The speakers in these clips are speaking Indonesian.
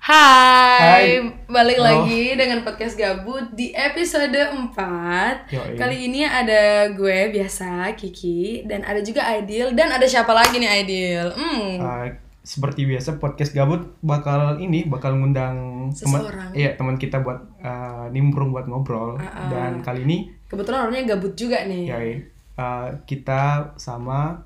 Hai, Hai. balik Halo. lagi dengan podcast gabut di episode 4 Yoi. Kali ini ada gue biasa, Kiki Dan ada juga Aidil Dan ada siapa lagi nih Aidil? Hmm, Uh, seperti biasa podcast gabut bakal ini bakal ngundang teman iya teman kita buat uh, nimbrung buat ngobrol Ah, ah. dan kali ini kebetulan orangnya gabut juga nih ya uh, kita sama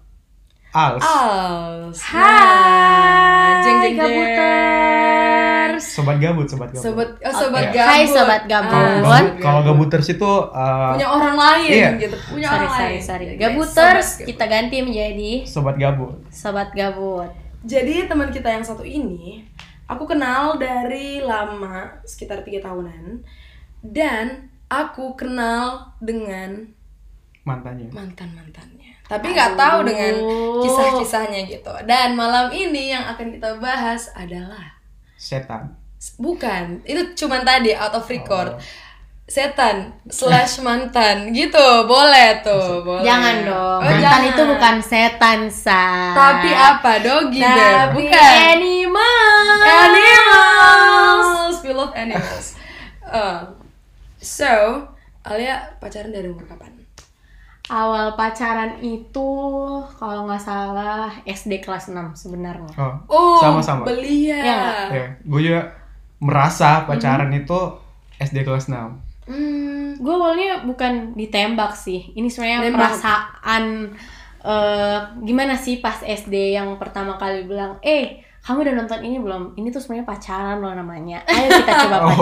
Als Als Hai, Nah, jeng, jeng, jeng. gabuters. sobat gabut sobat gabut Sobat, oh, sobat Oke. gabut Hai, sobat gabut. kalau Ah, gabut Buat- kalau gabuters itu uh, Punya orang lain Iya. gitu Punya Sorry, orang sorry, lain sorry. Oke, Gabuters, sobat kita ganti menjadi sobat gabut sobat gabut. Jadi teman kita yang satu ini aku kenal dari lama sekitar tiga tahunan dan aku kenal dengan mantannya mantan mantannya. Tapi nggak tahu dengan kisah-kisahnya gitu. Dan malam ini yang akan kita bahas adalah setan bukan itu cuman tadi out of record. Oh. Setan slash mantan gitu boleh tuh boleh. Jangan dong. Oh, Mantan jangan. itu bukan setan, sa. Tapi apa doggy Beb? Tapi bukan animal. Animals, we love animals. Uh, so, Alia pacaran dari umur kapan? Awal pacaran itu kalau nggak salah SD kelas 6 sebenarnya. oh, Oh, sama-sama belia. Ya. ya gue juga merasa pacaran Mhm. itu SD kelas 6 Hmm, Gue awalnya bukan ditembak sih. Ini sebenarnya perasaan eh gimana sih pas SD yang pertama kali bilang, "Eh, kamu udah nonton ini belum? Ini tuh sebenarnya pacaran loh namanya. Ayo kita coba Oh.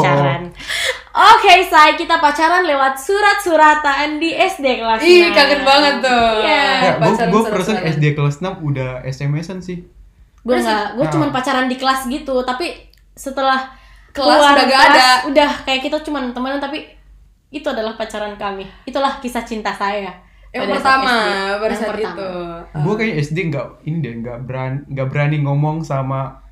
Pacaran." Oke, say kita pacaran lewat surat-suratan di SD kelas Ih, 6. kangen banget tuh. Iya. ya gue perasaan SD kelas 6 udah SMS-an sih Gue nggak, gue Nah. cuman pacaran di kelas gitu, tapi setelah Kelas keluar udah gak kelas, ada. Udah kayak kita cuman temenan tapi itu adalah pacaran kami. Itulah kisah cinta saya. Yang pada pertama, pada saat pertama. itu. gue kayak SD nggak ini deh nggak berani nggak berani ngomong sama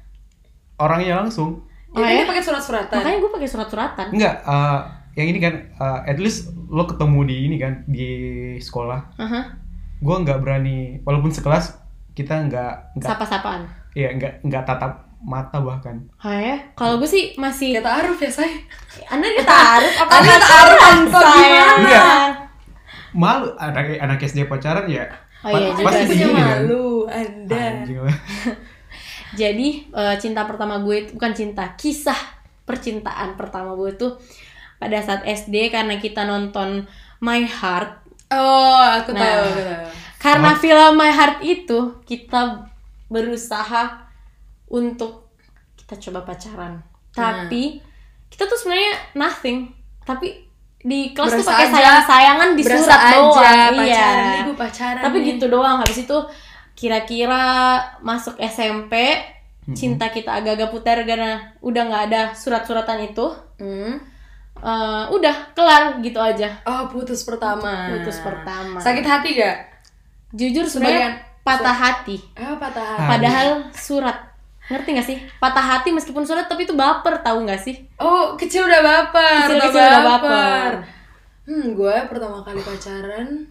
orangnya langsung Oh, ini ya? pakai surat-suratan. Makanya gue pakai surat-suratan. nggak eh, yang ini kan eh, at least lo ketemu di ini kan di sekolah Aha. gue nggak berani walaupun sekelas kita nggak nggak Sapa-sapaan. ya nggak nggak tatap mata bahkan Oh ya? Kalau gue sih masih Kita aruf ya, say. Anda ditaruh apa Anda taruhan kok, sayang? gimana? Iya. malu anak anak SD pacaran ya Oh iya, juga pasti kan malu, Anda. Jadi eh, cinta pertama gue itu bukan cinta, kisah percintaan pertama gue tuh pada saat SD karena kita nonton My Heart. Oh, aku tahu, Nah. aku tahu. Karena film My Heart itu kita berusaha untuk kita coba pacaran. Tapi kita tuh sebenarnya nothing. Tapi di kelas tuh Berasa pakai aja- sayang-sayangan di surat aja doang. pacaran iya. nih, gue pacaran Tapi nih. gitu doang. Habis itu kira-kira masuk SMP cinta kita agak-agak putar karena udah nggak ada surat-suratan itu. Hmm. Eh, udah kelar gitu aja. Oh, putus pertama. Putus pertama. Sakit hati gak? Jujur Sebagian- sebenarnya patah hati. Ah, patah hati. Ah. Padahal surat. Ngerti gak sih? Patah hati meskipun surat tapi itu baper tahu gak sih? Oh, kecil udah baper. Kecil-kecil udah baper. Hmm, gue pertama kali pacaran.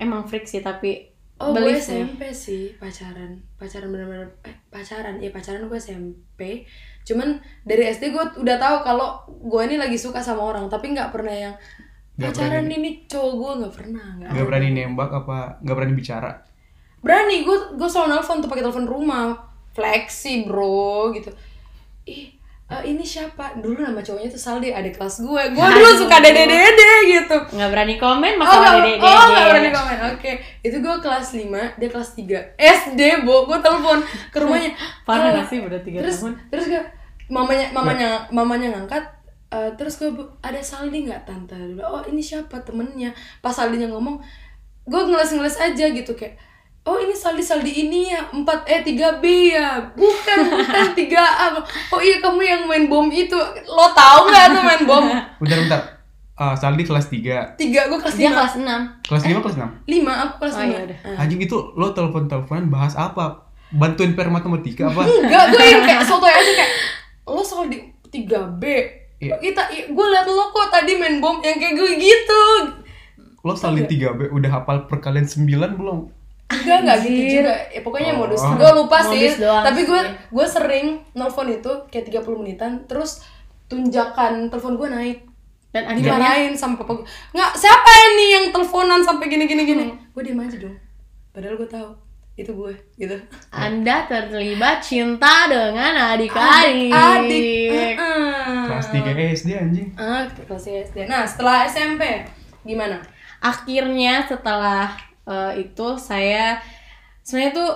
Emang freak sih tapi Oh, gue. SMP sih pacaran. Pacaran bener-bener eh, pacaran. Iya, pacaran gue SMP. Cuman dari SD gue udah tahu kalau gue ini lagi suka sama orang, tapi nggak pernah yang Nggak pacaran berani. ini cowok gue nggak pernah. Nggak nggak berani nembak apa nggak berani bicara berani gue gue selalu nelfon tuh pakai telepon rumah fleksi bro gitu ih eh, ini siapa? Dulu nama cowoknya tuh Saldi adik kelas gue. Gue dulu suka dede dede gitu. Nggak berani komen Oh, masalah nggak dede oh, nggak berani komen. Oke, itu gue kelas 5, dia kelas 3 SD, Bo. Gue telepon ke rumahnya. Parah Eh, nggak sih udah tiga terus, tahun? Terus gue mamanya mamanya mamanya ngangkat eh, terus gue ada Saldi nggak tante? Oh ini siapa temennya? Pas Saldinya ngomong gue ngeles-ngeles aja gitu kayak oh ini Saldi Saldi ini ya 4 eh 3 B ya. Bukan bukan 3 A. Oh iya kamu yang main bom itu. Lo tau nggak tuh main bom? Bentar bentar. Ah, Saldi kelas 3 tiga gue kelas dia 5 kelas 6 kelas 5 kelas 6 lima aku kelas Oh, lima. iya udah. Anjing itu lo telepon teleponan bahas apa? Bantuin per matematika apa? Enggak gue yang kayak sotoy aja kayak lo soal di 3 B. Iya. kita gue liat lo kok tadi main bom yang kayak gue gitu. Lo Saldi 3B udah hapal perkalian 9 belum enggak enggak gitu juga. Ya pokoknya Oh. modus. Gue lupa sih. Modus doang tapi gue sih. gue sering nelfon itu kayak 30 menitan terus tunjakan telepon gue naik. Dan akhirnya? Dimarahin sama papa gue nggak siapa ini yang teleponan sampai gini gini gini? Gue diem aja dong. Padahal gue tahu itu gue gitu. Anda terlibat cinta dengan adik-adik adik Heeh. Kelas 3 SD anjing. ah kelas SD nah setelah SMP gimana? Akhirnya setelah eh, itu saya sebenarnya tuh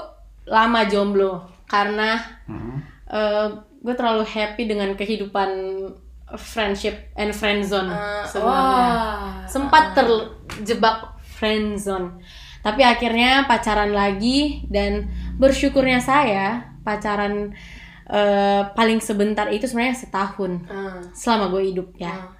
lama jomblo karena Hmm. gue terlalu happy dengan kehidupan friendship and friend zone Ah, sebenarnya wah. sempat terjebak friend zone tapi akhirnya pacaran lagi dan bersyukurnya saya pacaran eh, paling sebentar itu sebenarnya setahun Ah, selama gue hidup ya ah.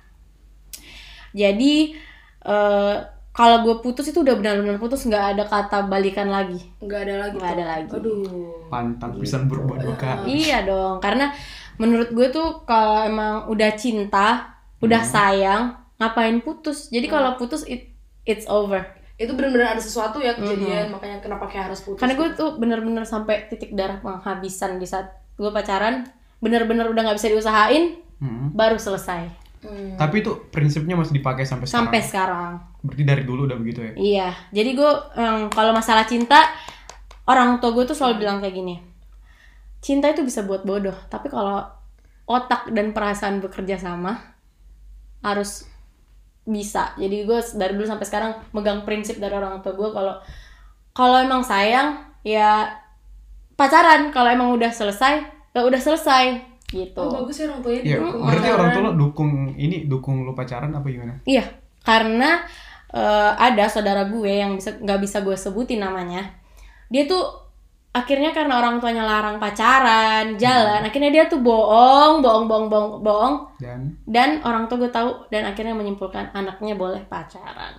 jadi eh, kalau gue putus itu udah benar-benar putus nggak ada kata balikan lagi nggak ada lagi Nggak ada lagi. aduh Pantang pisan berbuat duka. Iya dong, karena menurut gue tuh kalau emang udah cinta, udah sayang, ngapain putus? Jadi kalau putus it, it's over. itu benar-benar ada sesuatu ya kejadian makanya kenapa kayak harus putus Karena gue tuh bener-bener sampai titik darah penghabisan di saat gue pacaran, bener-bener udah nggak bisa diusahain, Hmm. baru selesai. Hmm. Tapi itu prinsipnya masih dipakai sampai sekarang. Sampai sekarang. Berarti dari dulu udah begitu ya. Iya, jadi gue em, kalau masalah cinta, orang tua gue tuh selalu bilang kayak gini, cinta itu bisa buat bodoh, tapi kalau otak dan perasaan bekerja sama harus bisa. Jadi gue dari dulu sampai sekarang megang prinsip dari orang tua gue kalau kalau emang sayang ya pacaran, kalau emang udah selesai ya udah selesai gitu. oh bagus ya orang tuanya Iya, didukung berarti pacaran. orang tua lo dukung ini dukung lo pacaran apa gimana? Iya, karena eh, ada saudara gue yang bisa nggak bisa gue sebutin namanya. Dia tuh akhirnya karena orang tuanya larang pacaran, jalan, akhirnya dia tuh bohong, bohong, bohong, bohong, bohong. Dan Dan orang tua gue tahu dan akhirnya menyimpulkan anaknya boleh pacaran.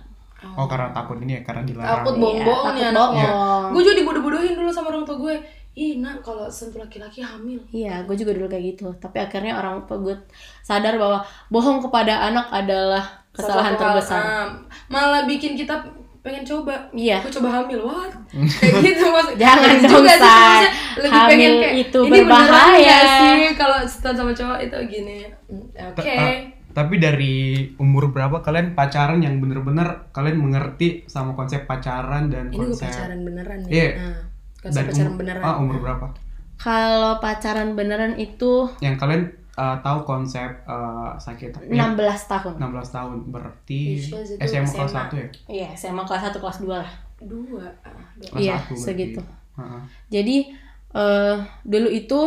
oh karena takut ini ya karena dilarang. takut Iya, bohong-bohong nih takut anaknya bohong. gue juga dibodoh-bodohin dulu sama orang tua gue ih nak kalau sentuh laki-laki hamil Iya, gue juga dulu kayak gitu. Tapi akhirnya orang tua gue sadar bahwa bohong kepada anak adalah kesalahan Satu hal, terbesar. ah, malah bikin kita pengen coba Iya. aku coba hamil what kayak gitu maksud Jangan dong, juga sih, Say. lebih Hamil pengen kayak itu ini berbahaya." sih kalau setan sama cowok itu gini Hmm, oke ah, tapi dari umur berapa kalian pacaran yang bener-bener kalian mengerti sama konsep pacaran dan ini gue konsep pacaran beneran nih Iya. nah, konsep dari pacaran umur, beneran ah, umur berapa? Kalau pacaran beneran itu Yang kalian uh, tahu konsep uh, sakit 16 tahun. 16 tahun berarti Iya, itu SMA kelas SMA. 1 ya? Iya, SMA kelas 1 kelas 2 lah. dua ah, dua. Iya, 1 berarti. segitu. Heeh. Jadi eh dulu itu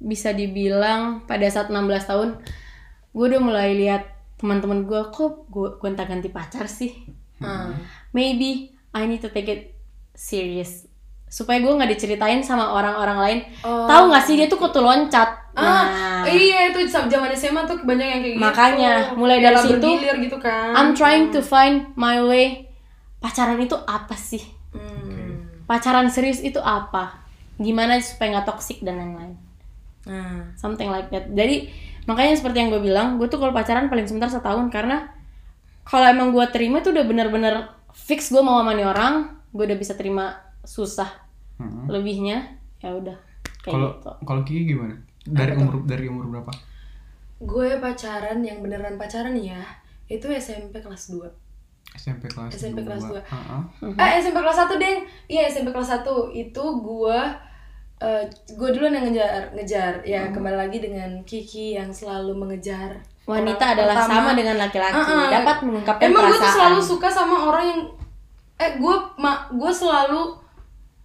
bisa dibilang pada saat 16 tahun gue udah mulai lihat teman-teman gue kok gue gonta-ganti pacar sih. Ah. Maybe I need to take it serious supaya gue nggak diceritain sama orang-orang lain. Oh. Tahu nggak sih dia tuh kutu loncat. Ah, Nah, iya itu zaman SMA tuh banyak yang kayak gitu. Makanya, mulai dari situ, gitu kan. I'm trying to find my way. Pacaran itu apa sih? Hmm. Pacaran serius itu apa? Gimana supaya nggak toksik dan lain-lain? Nah, something like that jadi makanya seperti yang gue bilang gue tuh kalau pacaran paling sebentar setahun karena kalau emang gue terima itu udah bener-bener fix gue mau sama nih orang gue udah bisa terima susah Heeh. lebihnya ya udah kayak Kalau gitu kalau Kiki gimana? Dari umur dari umur berapa? gue pacaran yang beneran pacaran ya, itu SMP kelas 2. SMP kelas SMP kelas dua. Heeh. Eh SMP kelas 1, Deng. Iya, SMP kelas 1 itu gue eh gue duluan yang ngejar, ngejar. Ya, kembali lagi dengan Kiki yang selalu mengejar wanita orang adalah pertama. sama dengan laki-laki Uh-uh. dapat mengungkapkan Emang gue tuh perasaan selalu suka sama orang yang eh gue ma gue selalu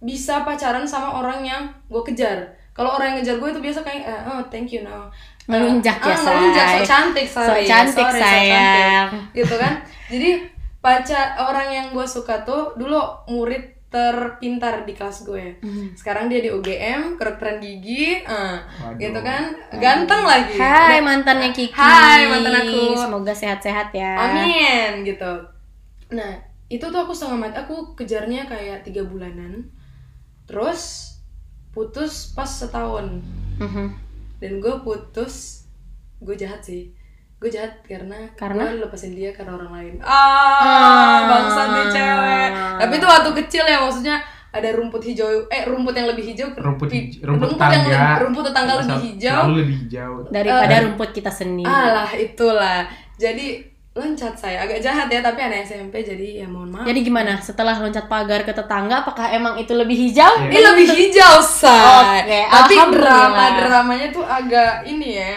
bisa pacaran sama orang yang gue kejar. Kalau orang yang ngejar gue itu biasa kayak eh, oh thank you no. Eh, Melunjak ya, ah, melunjak, so cantik, So sorry. cantik, sorry, so cantik. Gitu kan. Jadi pacar orang yang gue suka tuh dulu murid terpintar di kelas gue. Hmm. Sekarang dia di UGM, kedokteran gigi, eh, Waduh. gitu kan. Ganteng lagi. Hai Udah- mantannya Kiki Hai, mantan aku. semoga sehat-sehat ya Amin gitu. Nah itu tuh aku setengah mati. Aku kejarnya kayak tiga bulanan. Terus putus pas setahun. Mhm. Dan gue putus, gue jahat sih. Gue jahat karena Karena? gue lepasin dia karena orang lain. Ah, bangsa nih cewek. Tapi itu waktu kecil ya maksudnya ada rumput hijau eh rumput yang lebih hijau rumput pi- hij- rumput, yang tangga lebih- rumput tetangga lebih hijau lebih hijau daripada Eh, rumput kita sendiri alah itulah jadi loncat saya. Agak jahat ya tapi anak SMP jadi ya mohon maaf. Jadi gimana? Setelah loncat pagar ke tetangga apakah emang itu lebih hijau? Iya. ini lebih hijau say Oke, tapi drama dramanya tuh agak ini ya.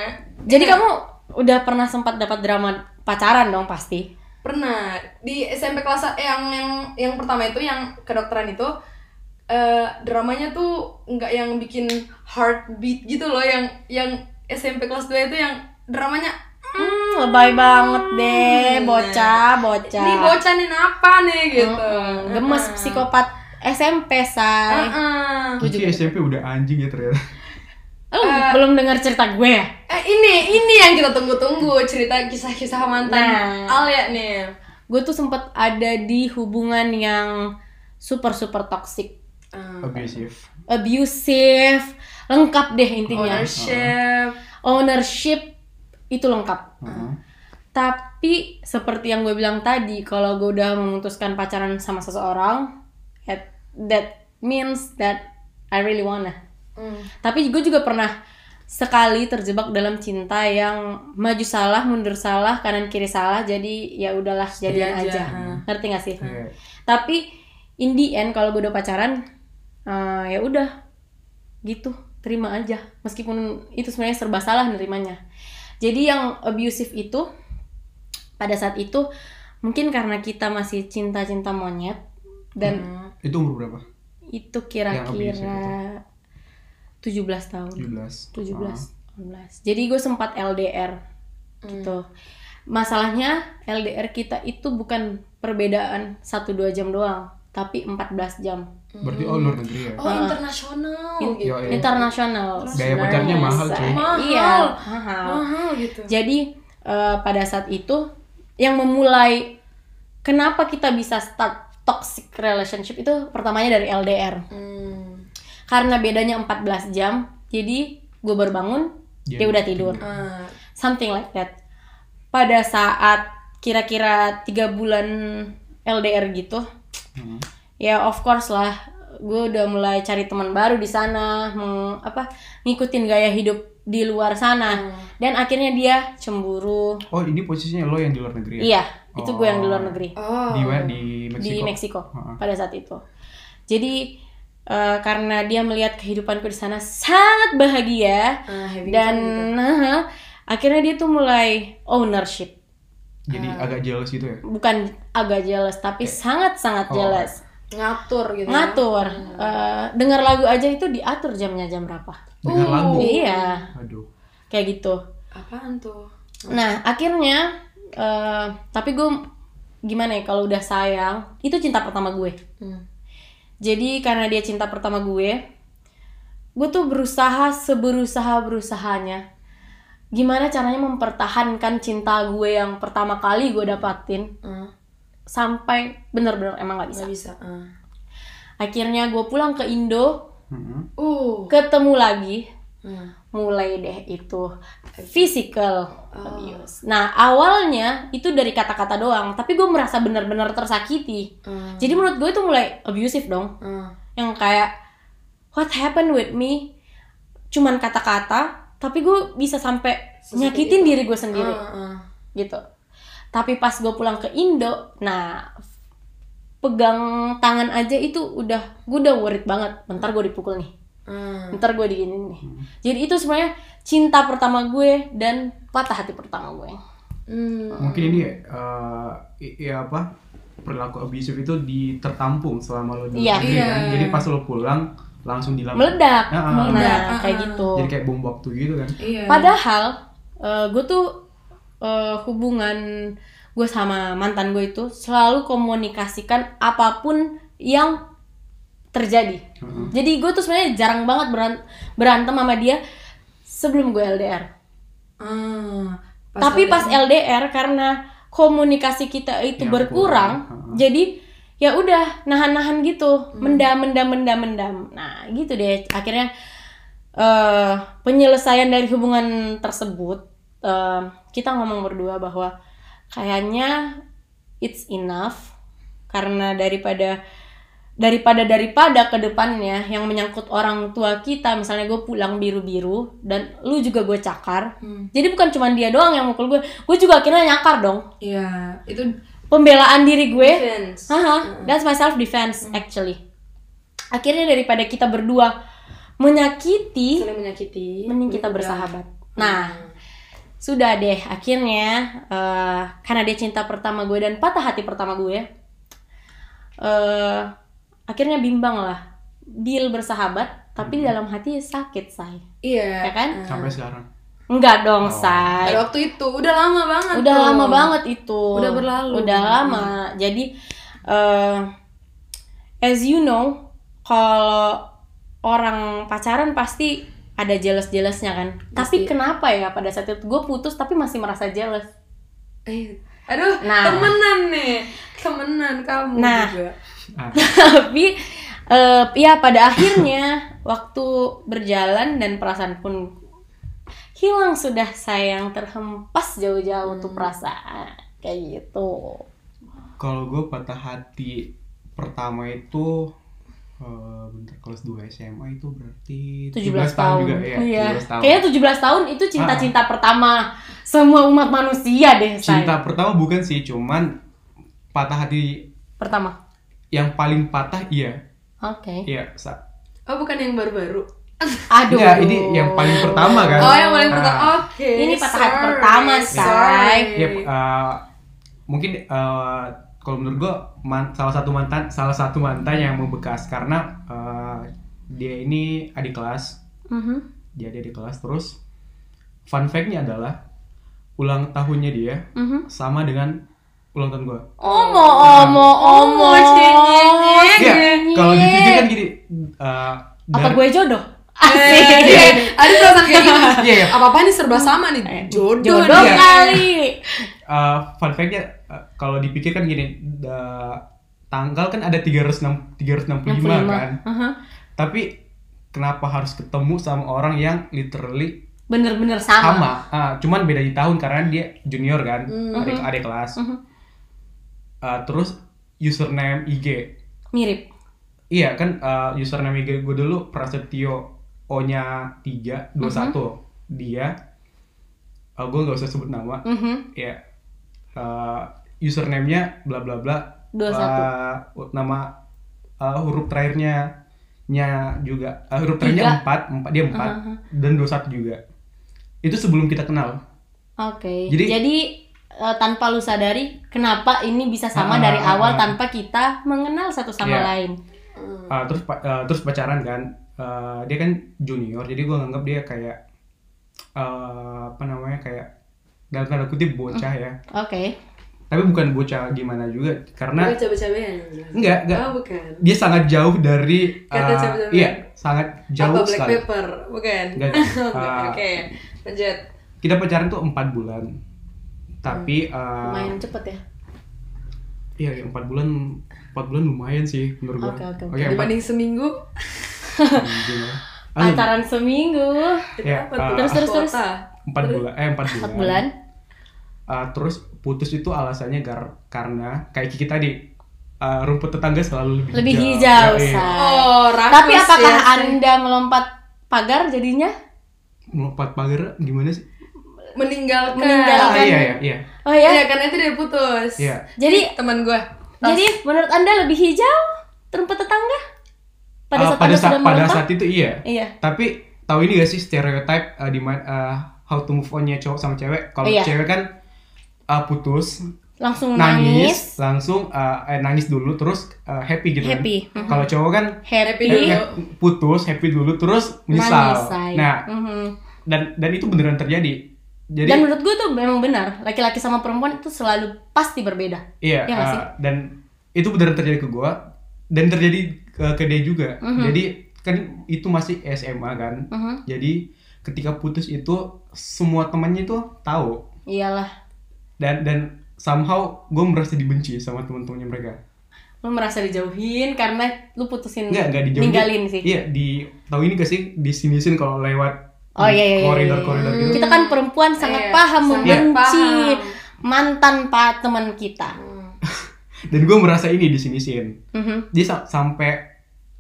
Jadi kamu udah pernah sempat dapat drama pacaran dong pasti? Pernah. Di SMP kelas yang yang yang pertama itu yang kedokteran itu eh dramanya tuh nggak yang bikin heartbeat gitu loh yang yang SMP kelas 2 itu yang dramanya Hmm, lebay banget deh, Hmm, bocah, bocah. ini bocah nih apa nih gitu Mm-mm, gemes psikopat SMP, say. Heeh. Kiki SMP udah anjing ya ternyata Lu belum dengar cerita gue ya? eh ini ini yang kita tunggu-tunggu cerita kisah-kisah mantan Nah. Alia nih Gue tuh sempet ada di hubungan yang super super toxic, Eh, abusive abusive, lengkap deh intinya. ownership Ownership itu lengkap. Tapi seperti yang gue bilang tadi, kalau gue udah memutuskan pacaran sama seseorang, that, that means that I really wanna. Hmm. Tapi gue juga pernah sekali terjebak dalam cinta yang maju salah, mundur salah, kanan kiri salah, jadi ya udahlah jadian aja. aja. Hmm. Ngerti gak sih? Kayak, Tapi in the end kalau gue udah pacaran, eh, ya udah gitu, terima aja. Meskipun itu sebenarnya serba salah nerimanya. Jadi yang abusive itu pada saat itu mungkin karena kita masih cinta-cinta monyet dan Hmm. itu umur berapa itu kira-kira 17 tahun. 17 17 18. Jadi gue sempat LDR gitu. Masalahnya LDR kita itu bukan perbedaan 1-2 jam doang, tapi 14 jam. Berarti oh luar negeri ya oh internasional In- gitu Yoi. Internasional. Biaya pacarnya mahal, cuy. Mahal. Iya, mahal. mahal gitu Jadi eh, pada saat itu yang memulai kenapa kita bisa start toxic relationship itu pertamanya dari LDR. Hmm. Karena bedanya 14 jam. Jadi gue baru bangun, Dia dia udah tidur. Ah. Something like that. Pada saat kira-kira tiga bulan LDR gitu, Hmm. ya of course lah. Gue udah mulai cari teman baru di sana meng, apa ngikutin gaya hidup di luar sana. Dan akhirnya dia cemburu. Oh ini posisinya lo yang di luar negeri ya? Iya itu gue yang di luar negeri. Oh. Di mana di Meksiko? Di Meksiko Heeh. pada saat itu. Jadi eh, karena dia melihat kehidupanku di sana sangat bahagia Ah, having dan gitu. nah, akhirnya dia tuh mulai ownership jadi agak jealous gitu ya? Bukan agak jealous tapi sangat sangat Oh. jealous. ngatur gitu ngatur. Eh, dengar lagu aja itu diatur jamnya jam berapa. Dengan Uh. lagu iya. Aduh. Kayak gitu. Apaan tuh? Nah akhirnya eh, tapi gue gimana ya kalau udah sayang itu cinta pertama gue. Hmm. jadi karena dia cinta pertama gue gue tuh berusaha seberusaha berusahanya gimana caranya mempertahankan cinta gue yang pertama kali gue dapatin Ah, sampai bener-bener emang nggak bisa nggak bisa ah. akhirnya gue pulang ke Indo Heeh. uh ketemu lagi Ah. mulai deh itu physical abuse. Nah awalnya itu dari kata-kata doang, tapi gue merasa benar-benar tersakiti. Ah. Jadi menurut gue itu mulai abusive dong, Ah. yang kayak what happened with me, cuman kata-kata, tapi gue bisa sampai nyakitin diri gue sendiri Ah, ah. gitu. Tapi pas gue pulang ke Indo, nah pegang tangan aja itu udah gue udah worried banget, bentar gue dipukul nih Ah. ntar gue diginin nih jadi itu sebenarnya cinta pertama gue dan patah hati pertama gue Hmm. mungkin ini eh, i- ya apa perilaku abusive itu ditertampung selama lo di Iya. luar negeri kan. Iya. jadi pas lo pulang langsung dilakukan meledak Ah, ah. nah Meledak, ah, kayak ah. gitu jadi kayak bom waktu gitu kan Iya. padahal eh, gue tuh eh, hubungan gue sama mantan gue itu selalu komunikasikan apa pun yang terjadi Heeh. jadi gue tuh sebenarnya jarang banget beran- berantem sama dia sebelum gue LDR Ah, Tapi LDR. pas LDR karena komunikasi kita itu Yang berkurang, kurang, jadi ya udah nahan-nahan gitu, mendam, mendam, mendam, mendam. Nah gitu deh. Akhirnya eh penyelesaian dari hubungan tersebut, eh, kita ngomong berdua bahwa kayaknya it's enough karena daripada daripada daripada ke depannya yang menyangkut orang tua kita misalnya gue pulang biru biru dan lu juga gue cakar Hmm. jadi bukan cuma dia doang yang mukul gue gue juga akhirnya nyakar dong Iya, itu pembelaan diri gue. Defense. Haha, that's my self defense actually. Akhirnya daripada kita berdua menyakiti Saling menyakiti. mending kita udah. bersahabat. nah sudah deh akhirnya eh, karena dia cinta pertama gue dan patah hati pertama gue eh akhirnya bimbang lah. Deal bersahabat tapi di dalam hati sakit say. Iya. ya kan? Sampai sekarang enggak dong Oh. say Pada waktu itu udah lama banget. udah tuh. lama banget itu Udah berlalu. udah lama jadi eh as you know kalau orang pacaran pasti ada jealous jealousnya kan tapi Pasti. kenapa ya pada saat itu gue putus tapi masih merasa jealous Eh, aduh, Nah. temenan nih. Temenan kamu Nah. juga. Ah, tapi eh ya pada akhirnya waktu berjalan dan perasaan pun hilang sudah sayang terhempas jauh-jauh Hmm. untuk perasaan kayak gitu kalau gue patah hati pertama itu eh bentar kelas 2 SMA itu berarti 17 tahun. juga ya Iya. 17 tahun. Kayaknya 17 tahun itu cinta-cinta pertama semua umat manusia deh, say. Cinta pertama bukan sih, cuman patah hati Pertama. yang paling patah iya. Oke. Iya, sa- Oh, bukan yang baru-baru. Aduh. Enggak, ini yang paling pertama kan. Oh, yang paling pertama. Oke. Ini patah hati pertama, sorry. Iya, eh, mungkin eh, kalau menurut gue salah satu mantan salah satu mantan yang membekas karena eh, dia ini adik kelas Mhm. dia adik kelas terus fun fact-nya adalah ulang tahunnya dia Mhm. sama dengan ulang tahun gue Omo, omo, omo. cinyet. Iya, kalau dipikir kan gini eh, Apa gue jodoh? Eh, Asik. iya, ada perasaan kayak gitu. Iya, iya. Apa-apa nih serba sama nih. Jodoh, Jodoh nih. kali. Eh, fun fact-nya eh, kalau dipikir kan gini da- tanggal kan ada 306 365 kan Aha. tapi kenapa harus ketemu sama orang yang literally Bener-bener sama. sama Ah, cuman beda di tahun karena dia junior kan Hmm. adik adik kelas Mhm. Ah, terus username IG Mirip. iya kan ah, username IG gue dulu Prasetyo O nya 3 21 dia ah, gue nggak usah sebut nama Mhm. ya uh, username-nya bla bla bla 21. Uh, nama uh, huruf terakhirnya nya juga uh, huruf terakhirnya empat empat dia empat Aha. dan 21 juga itu sebelum kita kenal Oke. Jadi- Jadi, eh, tanpa lu sadari kenapa ini bisa sama Ah, dari ah, awal ah. tanpa kita mengenal satu sama Iya. lain. Uh, terus uh, terus pacaran kan Uh, dia kan junior jadi gue nganggap dia kayak uh, apa namanya kayak dalam tanda kutip bocah ya Oke. tapi bukan bocah gimana juga karena Bukan cabe-cabean. enggak enggak Oh, bukan. dia sangat jauh dari Kata uh, iya sangat jauh Apa black sekali pepper? Bukan. Enggak. Oke, Ah. Oke, lanjut. kita pacaran tuh empat bulan tapi uh, Lumayan cepet ya. iya empat bulan empat bulan lumayan sih menurut gua Oke, oke, Dibanding seminggu, anjing lah. Ah, Pacaran seminggu. Ya, tuh? terus, terus, terus. Empat bulan eh empat bulan Empat bulan. Ah, terus putus itu alasannya gar karena kayak Kiki tadi ah, rumput tetangga selalu lebih, Lebih hijau, hijau, Ya, iya. Oh, rakus Tapi apakah ya. Anda melompat pagar jadinya? melompat pagar gimana sih meninggalkan? Meninggalkan. ah, iya iya iya Oh ya. Iya, karena itu dia putus. iya Jadi Teman gua. jadi menurut Anda lebih hijau rumput tetangga? Pada saat pada Anda saat pada saat itu iya Iya. tapi tahu ini gak sih stereotype uh, di mana uh, how to move on-nya cowok sama cewek kalau Iya. cewek kan uh, putus Langsung nangis, nangis. langsung uh, eh, nangis dulu terus uh, happy gitu Happy. kan kalau cowok kan Happy. Eh, eh, putus happy dulu terus menyesal Nangis, nah Mhm. dan dan itu beneran terjadi jadi Dan menurut gue tuh memang benar, laki-laki sama perempuan itu selalu pasti berbeda. iya nggak uh, dan itu beneran terjadi ke gua dan terjadi ke, ke dia juga Mhm. jadi kan itu masih SMA kan Mhm. jadi ketika putus itu semua temannya itu tahu Iyalah, dan dan somehow gue merasa dibenci sama teman-temannya mereka lu merasa dijauhin karena lu putusin Enggak, enggak dijauhin. ninggalin sih. Iya, di tahu ini gak sih di sini sini kalau lewat Oh iya iya. iya, koridor-koridor iya. gitu. Kita kan perempuan sangat Iya, paham sangat membenci paham. mantan pak teman kita. Dan gue merasa ini di sini sin Mhm, dia sa- sampai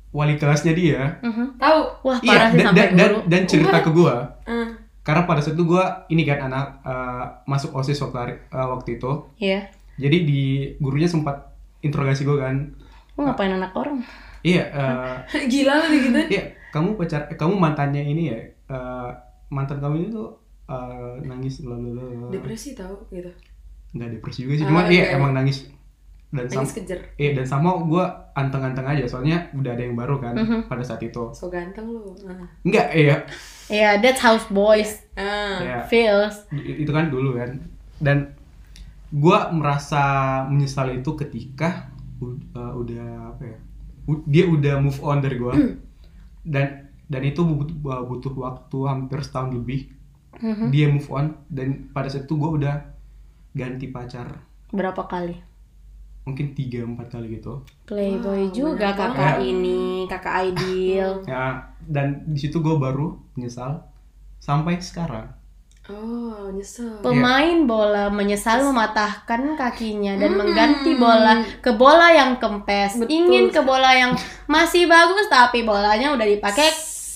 wali kelasnya dia mhm. Tahu. Wah iya parah sih dan, sampai dan, dan, guru. dan cerita ke gue Ah. karena pada saat itu gue ini kan anak eh, masuk osis waktu hari- eh, waktu itu Iya. jadi di gurunya sempat interogasi gue kan Lu ngapain anak orang? iya eh, Gila lu gitu. iya kamu pacar eh, kamu mantannya ini ya eh, mantan kamu ini tuh eh, nangis lalu Depresi tahu gitu. nggak depresi juga sih Ah, cuma iya oke. emang nangis dan sam Nangis kejer. iya dan sama gue anteng-anteng aja soalnya udah ada yang baru kan Mhm. pada saat itu So ganteng lu. Ah. enggak iya Iya, that's how boys Ah. ya feels. i- itu kan dulu kan dan gue merasa menyesal itu ketika uh, udah apa ya u- dia udah move on dari gue dan dan itu butuh, butuh waktu hampir setahun lebih Mhm. dia move on dan pada saat itu gue udah ganti pacar Berapa kali? Mungkin tiga empat kali gitu Playboy Wow, juga kakak banget. ini, kakak ideal. ya dan di situ gue baru menyesal sampai sekarang Oh, nyesel. Pemain bola menyesal mematahkan kakinya dan mengganti bola ke bola yang kempes. Betul. Ingin ke bola yang masih bagus tapi bolanya udah dipakai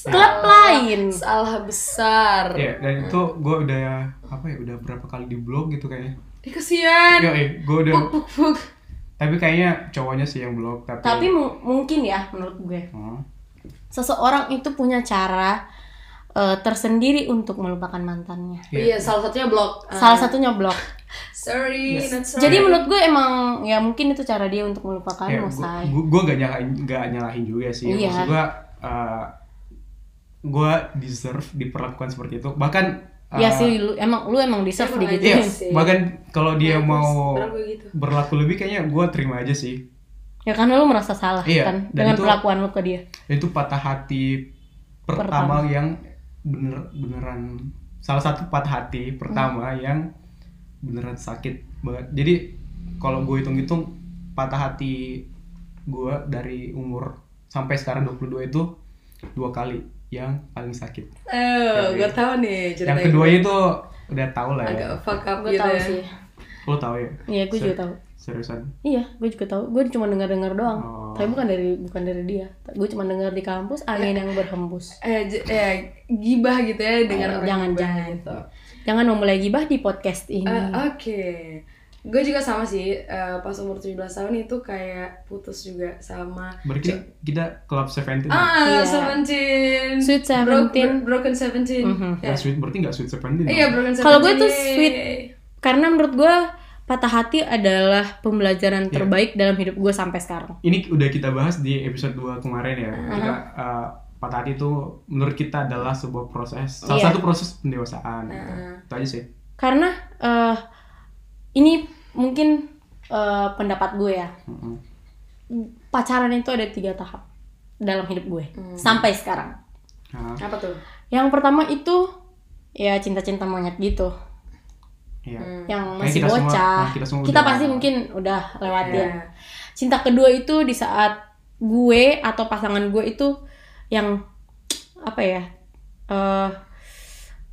klub lain. Salah besar. ya dan itu gue udah apa ya udah berapa kali di blog gitu kayaknya Ih, kesian. ya gue udah Puk, puk, puk. Tapi kayaknya cowoknya sih yang blog tapi, Tapi mu- mungkin ya menurut gue Hmm. seseorang itu punya cara eh, tersendiri untuk melupakan mantannya. Iya, salah satunya blog. Ah. Salah satunya blog. Sorry, not sorry. Jadi menurut gue emang ya mungkin itu cara dia untuk melupakan ya, Musai. gue gue gak nyalahin gak nyalahin juga sih Iya. maksud gue gue deserve diperlakukan seperti itu bahkan uh, Ya sih lu emang lu emang deserve Emang digituin. iya sih. bahkan kalau dia Bagus, mau gitu. berlaku lebih kayaknya gue terima aja sih Ya karena lu merasa salah Iya, kan dengan itu- perlakuan lu ke dia. Itu patah hati pertama, yang bener beneran salah satu patah hati pertama Hmm. yang beneran sakit banget jadi kalau gue hitung-hitung patah hati gue dari umur sampai sekarang 22 itu dua kali yang paling sakit Eh, gue tahu nih yang ceritanya. kedua itu udah tau lah ya agak fuck up Gue gitu tahu ya. sih. lo tau ya Iya, gue juga tahu. seriusan Iya, gue juga tahu. Gue cuma dengar-dengar doang. Oh. Tapi bukan dari bukan dari dia. Gue cuma dengar di kampus angin yang berhembus. Eh, eh, gibah gitu ya dengan Eh, orang jangan, gibah jangan. gitu. Jangan memulai gibah di podcast ini. Eh, Oke, gue juga sama sih. eh, pas umur 17 tahun itu kayak putus juga sama. berarti kita club Seventeen ya? Ah, Iya. Seventeen. Sweet Seventeen. bro- broken Seventeen. Mhm. Ya. Nggak sweet berarti nggak sweet Seventeen Iya, dong? broken Seventeen. Kalau gue tuh sweet. Karena menurut gue patah hati adalah pembelajaran Iya. terbaik dalam hidup gue sampai sekarang. ini udah kita bahas di episode 2 kemarin ya. Kita uh, patah hati itu menurut kita adalah sebuah proses, salah Iya. satu proses pendewasaan. gitu. Nah. Itu aja sih. Karena eh, ini mungkin eh, pendapat gue ya. Mm-mm. Pacaran itu ada tiga tahap dalam hidup gue sampai sekarang. Nah, Apa tuh? Yang pertama itu ya cinta-cinta monyet gitu. iya. yang Kayak masih kita semua- bocah. nah, kita semua kita udah- pasti mungkin udah lewatin. Iya. Cinta kedua itu di saat gue atau pasangan gue itu yang apa ya? eh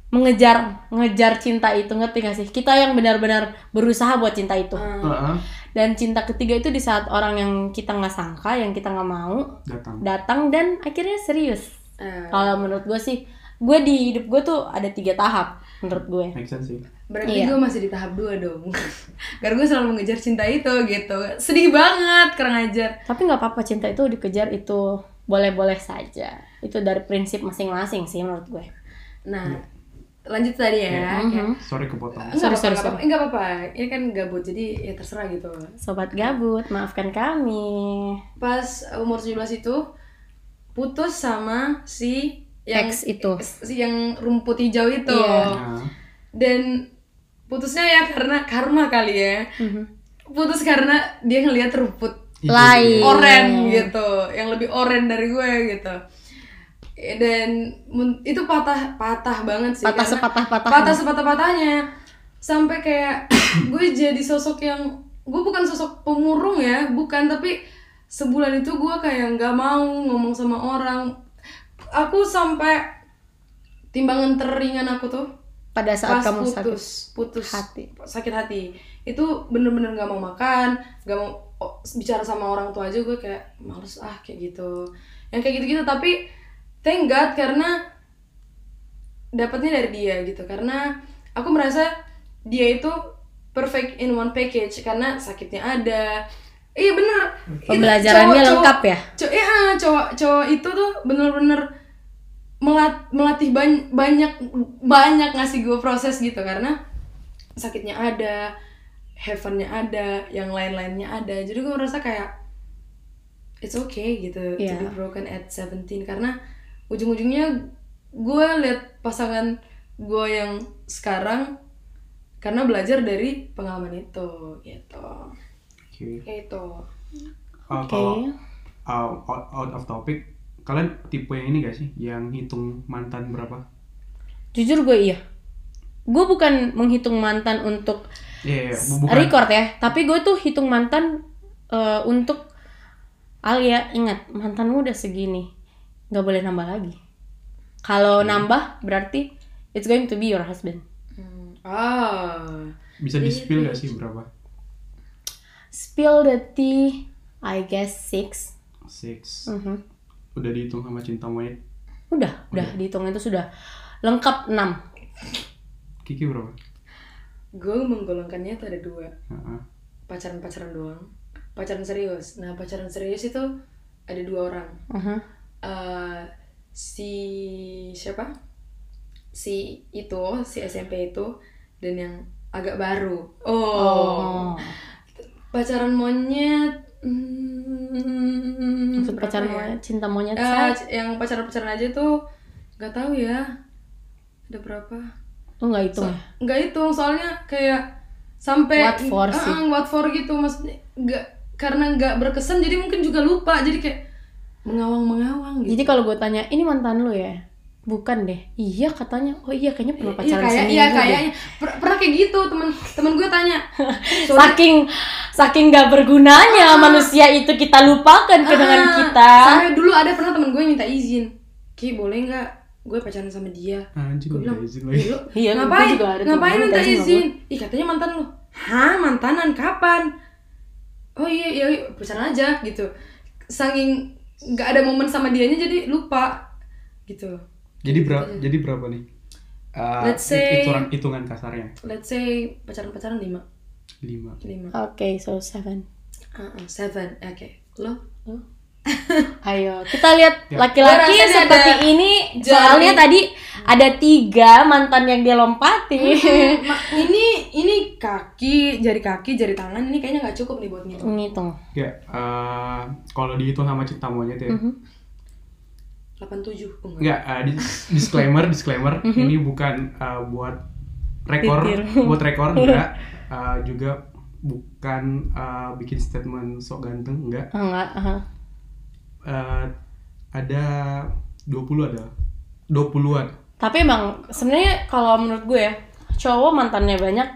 mengejar ngejar cinta itu ngerti gak sih? Kita yang benar-benar berusaha buat cinta itu. Hmm. Heeh, Dan cinta ketiga itu di saat orang yang kita nggak sangka, yang kita nggak mau datang. datang dan akhirnya serius. Eh, Kalau menurut gue sih, gue di hidup gue tuh ada tiga tahap menurut gue. Make sense sih. Berarti Iya. gue masih di tahap dua dong. Karena gue selalu mengejar cinta itu gitu. Sedih banget kurang ajar. Tapi nggak apa-apa cinta itu dikejar itu boleh-boleh saja. Itu dari prinsip masing-masing sih menurut gue. Nah, lanjut tadi ya. Mhm. Sorry kepotong. Enggak Sorry, apa-apa, sorry, enggak apa-apa. Ini kan gabut jadi ya terserah gitu. Sobat gabut, maafkan kami. Pas umur 17 itu putus sama si yang Ex itu. si yang rumput hijau itu. Iya. Nah, Dan putusnya ya karena karma kali ya. Mhm. Putus karena dia ngelihat rumput Lain. oren gitu, yang lebih oren dari gue gitu. Dan itu patah patah banget sih. Patah karena- sepatah-patahnya. Patah sepatah-patahnya. Sampai kayak gue jadi sosok yang gue bukan sosok pemurung ya, bukan tapi sebulan itu gue kayak nggak mau ngomong sama orang. Aku sampai timbangan teringan aku tuh Pada saat pas kamu putus, sakit putus hati. sakit hati itu bener-bener nggak mau makan nggak mau oh, bicara sama orang tua aja gue kayak males ah kayak gitu yang kayak gitu-gitu tapi thank God karena dapatnya dari dia gitu. Karena aku merasa dia itu perfect in one package karena sakitnya ada. Iya bener Pembelajarannya cowok- lengkap ya? cowok, iya cowok cowok itu tuh bener-bener melat, melatih banyak banyak banyak ngasih gue proses gitu. Karena sakitnya ada heavennya ada yang lain-lainnya ada. Jadi gue merasa kayak it's okay gitu to Iya. be broken at 17 karena ujung-ujungnya gue liat pasangan gue yang sekarang karena belajar dari pengalaman itu gitu Oke. kayak itu Uh, Oke. Kalau uh, out, out of topic, kalian tipe yang ini gak sih? Yang hitung mantan berapa? Jujur gue iya. Gue bukan menghitung mantan untuk Iya, iya, bu- bukan. record ya, tapi gue tuh hitung mantan eh, untuk Alia ingat mantanmu udah segini, nggak boleh nambah lagi. Kalau nambah berarti it's going to be your husband. Hmm. ah Bisa di spill gak sih berapa? Spill the tea, I guess six. Six. Mhm. Udah dihitung sama cinta monyet. Udah, udah dihitung itu sudah lengkap 6 Kiki berapa? gue menggolongkannya itu ada dua Heeh. pacaran-pacaran doang pacaran serius nah pacaran serius itu ada dua orang Mhm. Eh, si siapa si itu si SMP itu dan yang agak baru oh, Oh. pacaran monyet hmm, Maksud pacaran ya? monyet, cinta monyet c- yang pacaran-pacaran aja tuh nggak tahu ya ada berapa Lu nggak hitung ya? nggak hitung soalnya kayak sampai What for sih? Ah, what for gitu maksudnya nggak karena nggak berkesan jadi mungkin juga lupa jadi kayak mengawang-mengawang gitu. Jadi kalau gue tanya, ini mantan lu ya? Bukan deh. Iya katanya. Oh iya kayaknya pernah iya pacaran kayak seminggu iya kayaknya. Per- pernah kayak gitu temen temen gue tanya. Sorry. Saking saking gak bergunanya manusia itu kita lupakan kenangan Ah, kita. sampai dulu ada pernah temen gue minta izin. Ki boleh nggak gue pacaran sama dia? Anjing gue bilang izin "Ih, lagi. Iya, ngapain? juga ada ngapain minta sama izin? ih katanya mantan lu. Hah? Mantanan? Kapan? Oh iya iya iya, pacaran aja gitu. Saking nggak ada momen sama dianya jadi lupa gitu Jadi berapa? Jadi berapa nih? Uh, Let's say- hitungan hitungan kasarnya let's say pacaran pacaran lima lima. lima Oke, so seven. Ah, ah, seven oke lo Ayo, kita lihat Ya. laki-laki ini seperti ada ini. jari- Soalnya tadi ada tiga mantan yang dia lompati. Ma- ini ini kaki jari kaki jari tangan ini kayaknya nggak cukup nih buat ngitung Ngitung. Ya, uh, kalau dihitung sama cinta monyet ya. Mhm. 87 oh, enggak. Enggak, uh, dis- disclaimer, disclaimer, ini bukan uh, buat rekor, buat rekor enggak, Uh, juga bukan uh, bikin statement sok ganteng enggak. Enggak. aha. Uh, ada 20 ada. 20-an. Tapi emang sebenarnya kalau menurut gue ya, cowok mantannya banyak.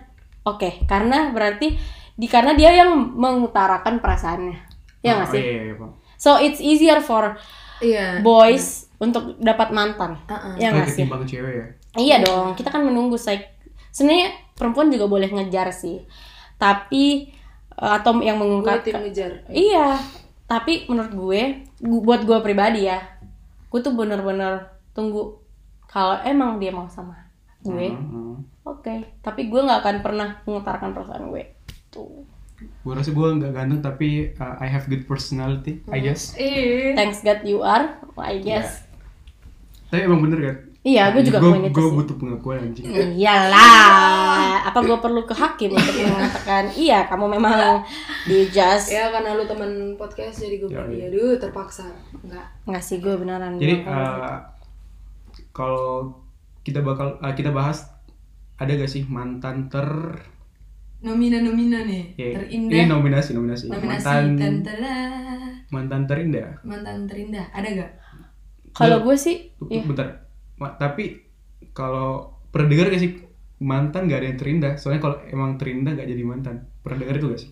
Oke, karena berarti di karena dia yang mengutarakan perasaannya. Ya nggak Oh, sih? Iya, iya, Bang. So it's easier for iya boys untuk dapat mantan. Ah, ah. Ya nggak sih? Ketimbang cewek ya. Iya dong, kita kan menunggu say. Sebenarnya perempuan juga boleh ngejar sih. Tapi eh, atau yang mengungkapkan Iya, tapi menurut gue, gu- buat gue pribadi ya, gue tuh bener-bener tunggu kalau emang dia mau sama gue, Hmm, hmm. oke. Tapi gue nggak akan pernah mengutarakan perasaan gue. Tuh. Gue rasa gue nggak ganteng tapi uh, I have good personality, I guess. eh Thanks God you are, I guess. Tapi emang bener kan? Iya, gue juga gue pengen itu gue sih. butuh pengakuan anjing. Iyalah, apa gue perlu ke hakim untuk mengatakan iya kamu memang di just ya karena lu teman podcast jadi gue Ya, iya. iya aduh terpaksa enggak ngasih gue beneran. Jadi uh, kalau kita bakal uh, kita bahas ada gak sih mantan ter nomina nomina nih ya, terindah ini nominasi nominasi, nominasi mantan tentara mantan terindah. mantan terindah ada gak kalau gue sih, iya. Bentar, Ma- tapi kalau pernah dengar gak sih mantan gak ada yang terindah? Soalnya kalau emang terindah gak jadi mantan. Pernah dengar itu gak sih?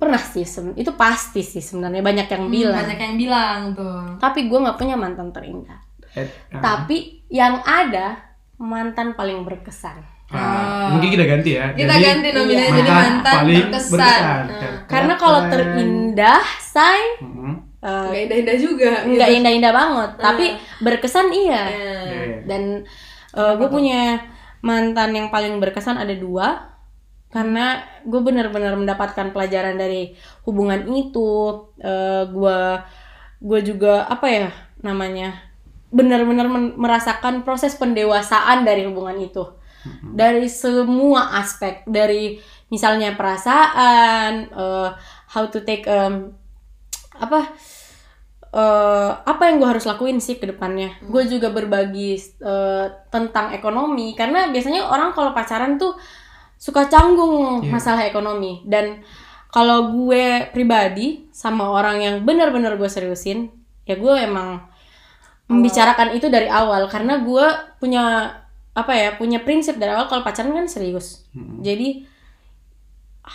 pernah sih, itu pasti sih sebenarnya banyak yang bilang. banyak yang bilang tuh Tapi gue nggak punya mantan terindah. Eh, ah, Tapi yang ada mantan paling berkesan. Ah, mungkin kita ganti ya. Kita Jadi, ganti nominalnya jadi mantan mantan paling berkesan. berkesan. Nah. Karena kalau terindah, say Mm-mm. Eh, Nggak indah-indah juga. nggak gitu. indah-indah banget, tapi berkesan iya. Iya. Dan gue punya mantan yang paling berkesan ada dua, karena gue benar-benar mendapatkan pelajaran dari hubungan itu. gue gue juga apa ya namanya benar-benar men- merasakan proses pendewasaan dari hubungan itu dari semua aspek dari misalnya perasaan eh, how to take um, apa eh, apa yang gue harus lakuin sih ke depannya? Gue juga berbagi eh, tentang ekonomi. Karena biasanya orang kalau pacaran tuh suka canggung Iya. masalah ekonomi. Dan kalau gue pribadi sama orang yang benar-benar gue seriusin ya gue emang membicarakan itu dari awal. Karena gue punya apa ya punya prinsip dari awal kalau pacaran kan serius. Jadi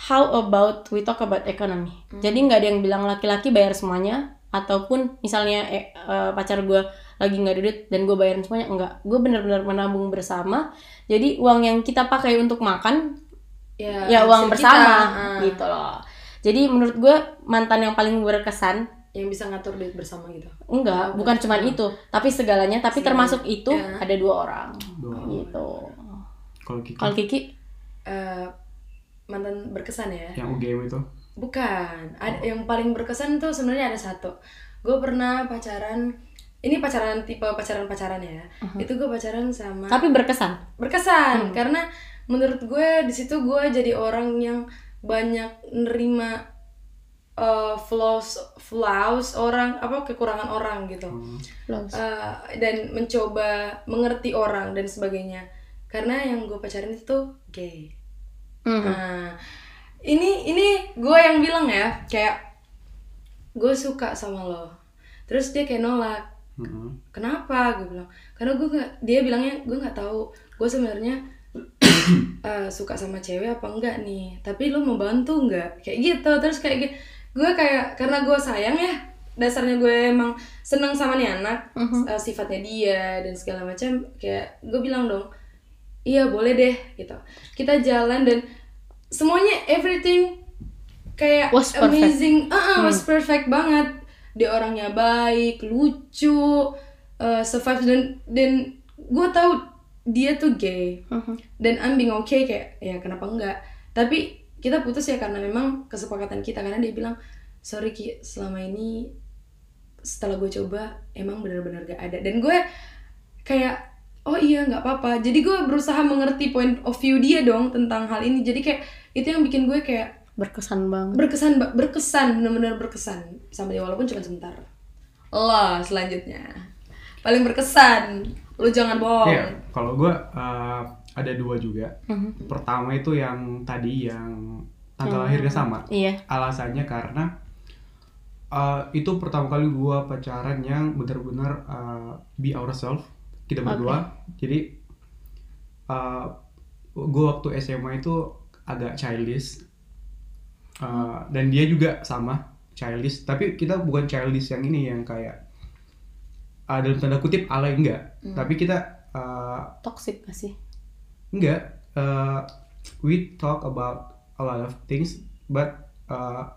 how about we talk about economy? Jadi nggak ada yang bilang laki-laki bayar semuanya ataupun misalnya eh, eh, pacar gue lagi nggak duit dan gue bayarin semuanya enggak. Gue benar-benar menabung bersama. Jadi uang yang kita pakai untuk makan ya, ya uang bersama kita, ah, gitu loh. Jadi menurut gue mantan yang paling berkesan yang bisa ngatur duit bersama gitu. enggak bukan cuman itu tapi segalanya. Tapi termasuk itu Ya. ada dua orang Dua gitu. Kalau Kiki? Kalau Kiki? Eh, mantan berkesan ya. yang UGM itu. Bukan, ada yang paling berkesan tuh sebenarnya ada satu. Gue pernah pacaran, ini pacaran tipe pacaran pacaran ya. Itu gue pacaran sama tapi berkesan? Berkesan karena menurut gue di situ gue jadi orang yang banyak nerima uh, flaws flaws orang apa kekurangan orang gitu. Loh. Uh, dan mencoba mengerti orang dan sebagainya. Karena yang gue pacaran itu tuh gay. Mhm. Nah, ini ini gue yang bilang ya kayak gue suka sama lo. Terus dia kayak nolak. Mm-mm. kenapa? Gue bilang. Karena gue nggak dia bilangnya gue nggak tahu. Gue sebenarnya eh, suka sama cewek apa enggak nih? Tapi lu mau bantu nggak? Kayak gitu. Terus kayak gue kayak karena gue sayang ya dasarnya gue emang seneng sama nih anak eh, sifatnya dia dan segala macam kayak gue bilang dong iya boleh deh gitu. Kita jalan dan semuanya everything kayak Was perfect. amazing. Ah ah, was perfect banget. Dia orangnya baik lucu eh, survive dan dan gue tahu dia tuh gay. Dan I'm being okay kayak ya kenapa enggak? Tapi kita putus ya karena memang kesepakatan kita. Karena dia bilang sorry Ki selama ini setelah gue coba emang benar-benar gak ada. Dan gue kayak oh iya nggak apa-apa. Jadi gue berusaha mengerti point of view dia dong tentang hal ini. Jadi kayak itu yang bikin gue kayak berkesan banget. Berkesan berkesan benar-benar berkesan. Sama dia walaupun cuma sebentar. Lo selanjutnya. Paling berkesan lu jangan bohong. Iya, kalau gue ada dua juga. Pertama itu yang tadi yang tanggal lahirnya sama. iya. Alasannya karena uh, itu pertama kali gue pacaran yang benar-benar uh, be ourselves kita berdua. Jadi uh, gue waktu SMA itu agak childish Uh, dan dia juga sama childish. Tapi kita bukan childish yang ini yang kayak uh, dalam tanda kutip alay enggak. Tapi kita uh, toxic gak sih Enggak. Uh, we talk about a lot of things, but uh,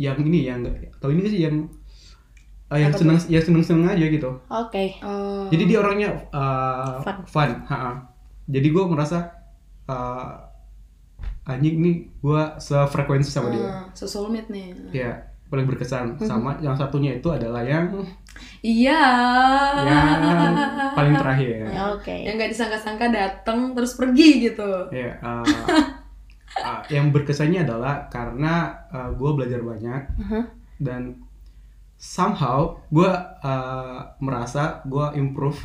yang ini yang atau ini sih yang uh, yang seneng yang seneng seneng aja gitu. oke Oh. Jadi dia orangnya uh, Fun. fun. ha-ha. Jadi gue merasa uh, anjing nih gue sefrekuensi sama dia. Ah, so soulmate nih Ya paling berkesan sama yang satunya itu adalah yang iya yang paling terakhir. ya oke yang nggak disangka-sangka datang terus pergi gitu Ya, uh, uh, yang berkesannya adalah karena gue belajar banyak Mhm. dan somehow gue uh, merasa gue improve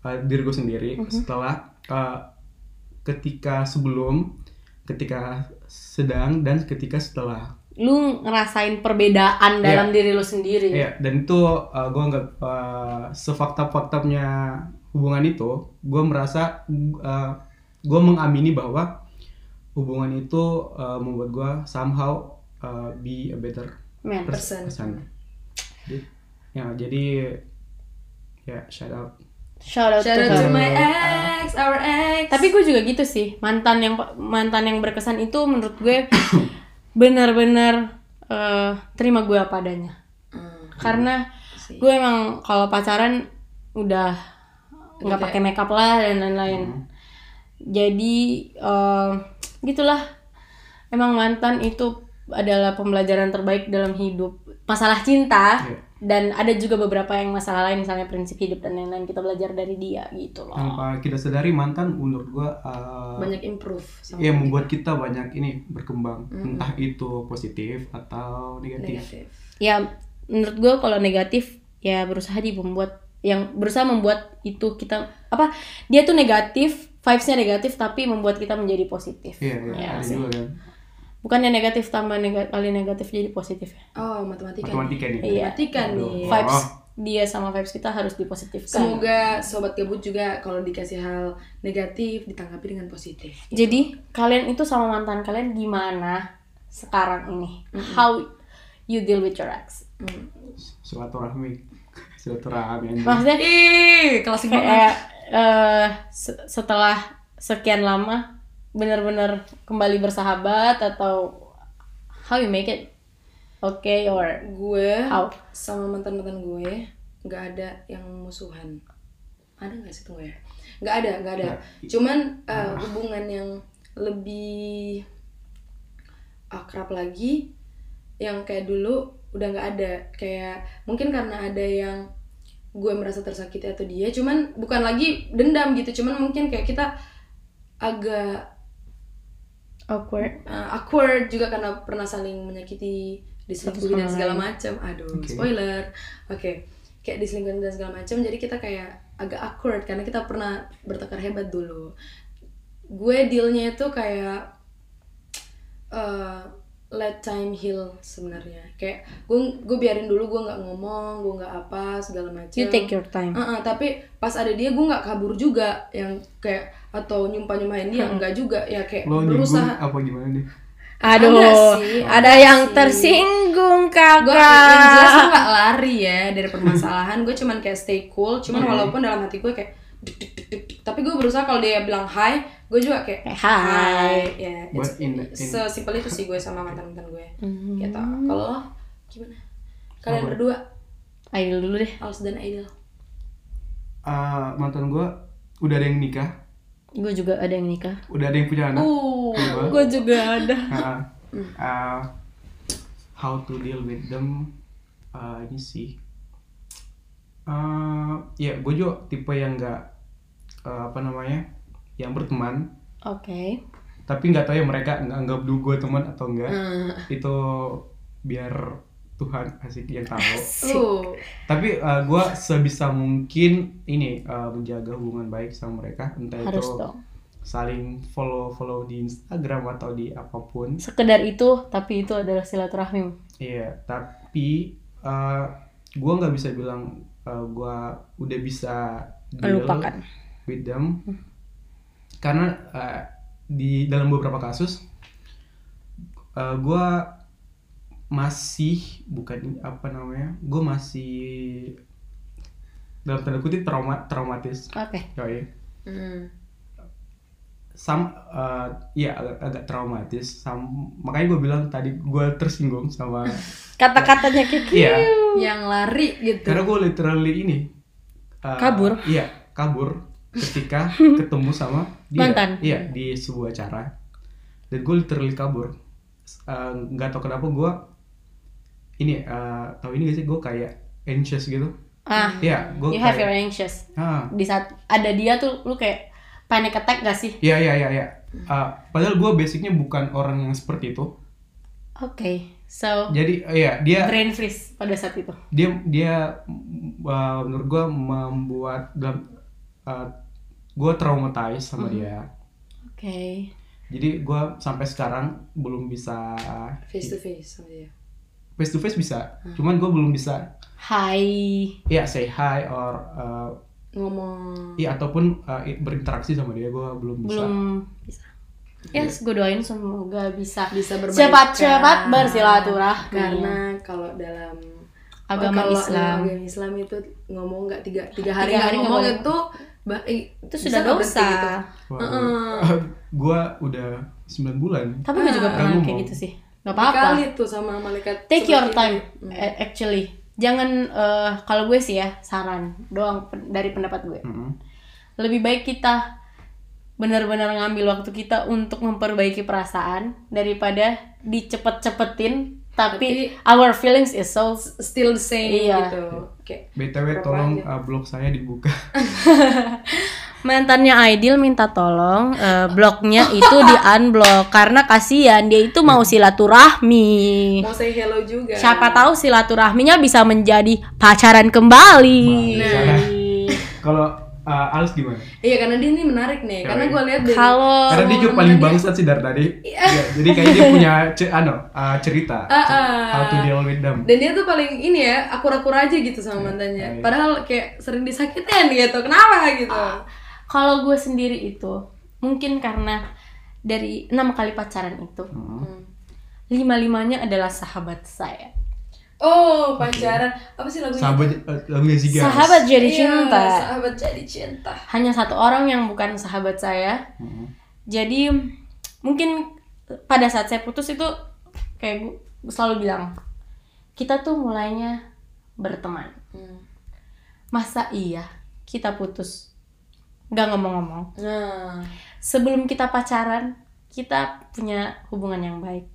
uh, diri gue sendiri setelah uh, ketika sebelum, ketika sedang dan ketika setelah. lu ngerasain perbedaan dalam diri lu sendiri Iya, dan itu uh, gue nggak uh, sefakta-faktanya hubungan itu, gue merasa uh, gue mengamini bahwa hubungan itu uh, membuat gue somehow uh, be a better men Person. person. Ya jadi ya shout out. shout out shout to out to my ex our ex Tapi gue juga gitu sih. Mantan yang mantan yang berkesan itu menurut gue benar-benar eh, terima gue apa adanya. Hmm, Karena sih. gue emang kalau pacaran udah nggak pakai makeup lah dan lain-lain. Jadi eh, gitulah. Emang mantan itu adalah pembelajaran terbaik dalam hidup. Masalah cinta Iya. dan ada juga beberapa yang masalah lain misalnya prinsip hidup dan lain-lain kita belajar dari dia gitu loh. tanpa kita sadari mantan menurut gua uh, banyak improve sama ya membuat kita banyak ini berkembang Mm-mm. entah itu positif atau negatif, negatif ya menurut gue kalau negatif ya berusaha di membuat yang berusaha membuat itu kita apa dia tuh negatif vibesnya negatif tapi membuat kita menjadi positif iya iya Ya juga kan bukannya negatif tambah nega- kali negatif jadi positif ya? Oh matematika matematika nih Iya. matematika Aduh. nih vibes dia sama vibes kita harus dipositifkan. Semoga sobat gabut juga kalau dikasih hal negatif ditanggapi dengan positif. Jadi kalian itu sama mantan kalian gimana sekarang ini? How you deal with your ex? Hmm. silaturahmi. Silaturahmi maksudnya ih kelas banget. kayak eh, se- setelah sekian lama benar-benar kembali bersahabat atau how you make it? Okay or gue how? sama mantan mantan gue nggak ada yang musuhan. Ada nggak sih tunggu ya? Nggak ada nggak ada. Nggak. cuman eh, hubungan yang lebih akrab lagi yang kayak dulu udah nggak ada. Kayak mungkin karena ada yang gue merasa tersakiti atau dia cuman bukan lagi dendam gitu. Cuman mungkin kayak kita agak awkward. Uh, awkward juga karena pernah saling menyakiti diselingkuhi dan segala macam. Aduh Oke. spoiler. Oke. Kayak diselingkuhin dan segala macam jadi kita kayak agak awkward karena kita pernah bertekar hebat dulu. Gue dealnya itu kayak uh, let time heal sebenarnya. Kayak gue gue biarin dulu gue nggak ngomong gue nggak apa segala macam. You take your time. Uh-uh, tapi pas ada dia gue nggak kabur juga. Yang kayak atau nyumpah nyumpahin dia enggak juga. Ya kayak lo berusaha. apa gimana nih? Aduh Ada sih, ada ada yang sih. tersinggung gue yang jelas kakak gue nggak lari ya dari permasalahan. Gue cuman kayak stay cool. Cuman Oke. walaupun dalam hati gue kayak duk, duk, duk, duk, duk. Tapi gue berusaha kalau dia bilang hi gue juga kayak Kayak hi. ya in- sesimpel itu sih gue sama mantan mantan gue Hmm. gitu kalau lo gimana? Kalian Apa? berdua? Aidil dulu deh. Als dan Aidil. Uh, mantan gua udah ada yang nikah. Gue juga ada yang nikah. Udah ada yang punya anak. Uh gue juga ada. Uh, uh, how to deal with them. Uh, ini sih. Uh, ya gue juga tipe yang nggak uh, apa namanya yang berteman. Oke. Tapi nggak tahu ya mereka nggak anggap dulu gue teman atau enggak Hmm. itu biar Tuhan asik yang tahu. Uh tapi uh, gue sebisa mungkin ini uh, menjaga hubungan baik sama mereka. Entah harus itu dong. saling follow follow di Instagram atau di apa pun. Sekedar itu tapi itu adalah silaturahmi. Iya tapi uh, gue nggak bisa bilang uh, gue udah bisa deal melupakan with them. Karena uh, di dalam beberapa kasus uh, gue masih bukan apa namanya gue masih dalam tanda kutip trauma traumatis. Oke. Yoi. Hmm. sam uh, ya agak, agak traumatis. Sam makanya gue bilang tadi gue tersinggung sama kata-katanya Kiki iya. Yang lari gitu. Karena gue literally ini uh, Kabur? iya kabur ketika ketemu sama dia. Mantan? iya di sebuah acara. Dan gue literally kabur. Uh, nggak tahu kenapa gue ini uh, tahu ini gak sih? Gue kayak anxious gitu. Ah iya gue you have your kayak anxious. Ah. Di saat ada dia tuh lu kayak panic attack gak sih? Iya iya iya iya. Uh, padahal gue basicnya bukan orang yang seperti itu. Oke so jadi iya dia brain freeze pada saat itu. Dia dia uh, menurut gue membuat dalam uh, gue traumatized sama dia. Oke. Jadi gue sampai sekarang belum bisa face to face sama dia? Face to face bisa cuman gue belum bisa hai ya say hi or uh, ngomong. ya ataupun uh, berinteraksi sama dia gue belum bisa. Belum bisa. Yes gue doain semoga bisa. Bisa berbaikan cepat-cepat bersilaturahmi. Karena kalau dalam Agama kalau Islam. agama Islam itu ngomong nggak tiga tiga hari Tiga hari nggak ngomong boleh. itu Ba- eh, itu sudah dosa gitu? Wah, Heeh. gua udah 9 bulan. tapi gue juga Ah, pernah kayak gitu sih nggak apa-apa Kali tuh sama malaikat. take your time itu. Hmm. eh, actually jangan eh, kalau gue sih ya saran doang pen- dari pendapat gue Mm-mm. lebih baik kita benar-benar ngambil waktu kita untuk memperbaiki perasaan daripada dicepet-cepetin tapi, our feelings is so Still the same Iya. gitu. Kayak BTW Berapa tolong aja? uh, blog saya dibuka. mantannya Aidil minta tolong eh, blognya itu di unblock karena kasihan dia itu mau silaturahmi mau say hello juga. siapa tahu silaturahminya bisa menjadi pacaran kembali Nah. Kalau uh, Alus gimana? Iya karena dia ini menarik nih. Karena Yoi. gue lihat dari kalau Karena dia juga paling bangsat sih dari tadi. Iya, jadi kayaknya dia punya ce- ano, uh, cerita Ah, ah. how to deal with them. dan dia tuh paling ini ya akur-akur aja gitu sama mantannya. Padahal kayak sering disakitin gitu. Kenapa gitu? kalau gue sendiri itu mungkin karena dari enam kali pacaran itu Hmm. lima limanya adalah sahabat saya Oh pacaran apa sih lagunya? Sahabat lagunya Zigas. sahabat jadi Iya, cinta Sahabat jadi cinta. hanya satu orang yang bukan sahabat saya Hmm. jadi mungkin pada saat saya putus itu kayak gue selalu bilang kita tuh mulainya berteman Hmm. masa iya kita putus nggak ngomong-ngomong Nah, sebelum kita pacaran kita punya hubungan yang baik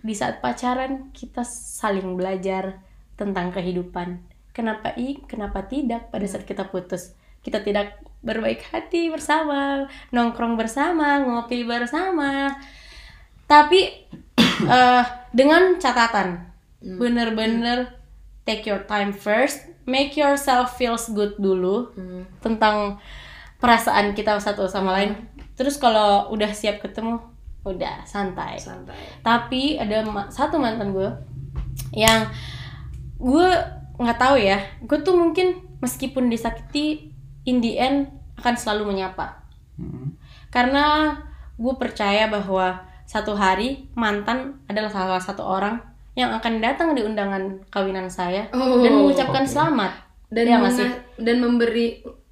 di saat pacaran kita saling belajar tentang kehidupan. Kenapa i kenapa tidak pada saat kita putus? Kita tidak berbaik hati bersama nongkrong bersama ngopi bersama. Tapi eh, dengan catatan bener-bener take your time first make yourself feels good dulu hmm. tentang perasaan kita satu sama lain. Terus kalau udah siap ketemu, udah santai. santai. Tapi ada ma- satu mantan gue yang gue nggak tahu ya. Gue tuh mungkin meskipun disakiti, in the end akan selalu menyapa. Hmm. Karena gue percaya bahwa satu hari mantan adalah salah satu orang yang akan datang di undangan kawinan saya Oh, dan mengucapkan oke. selamat. Dan Iya nggak menga- sih? dan memberi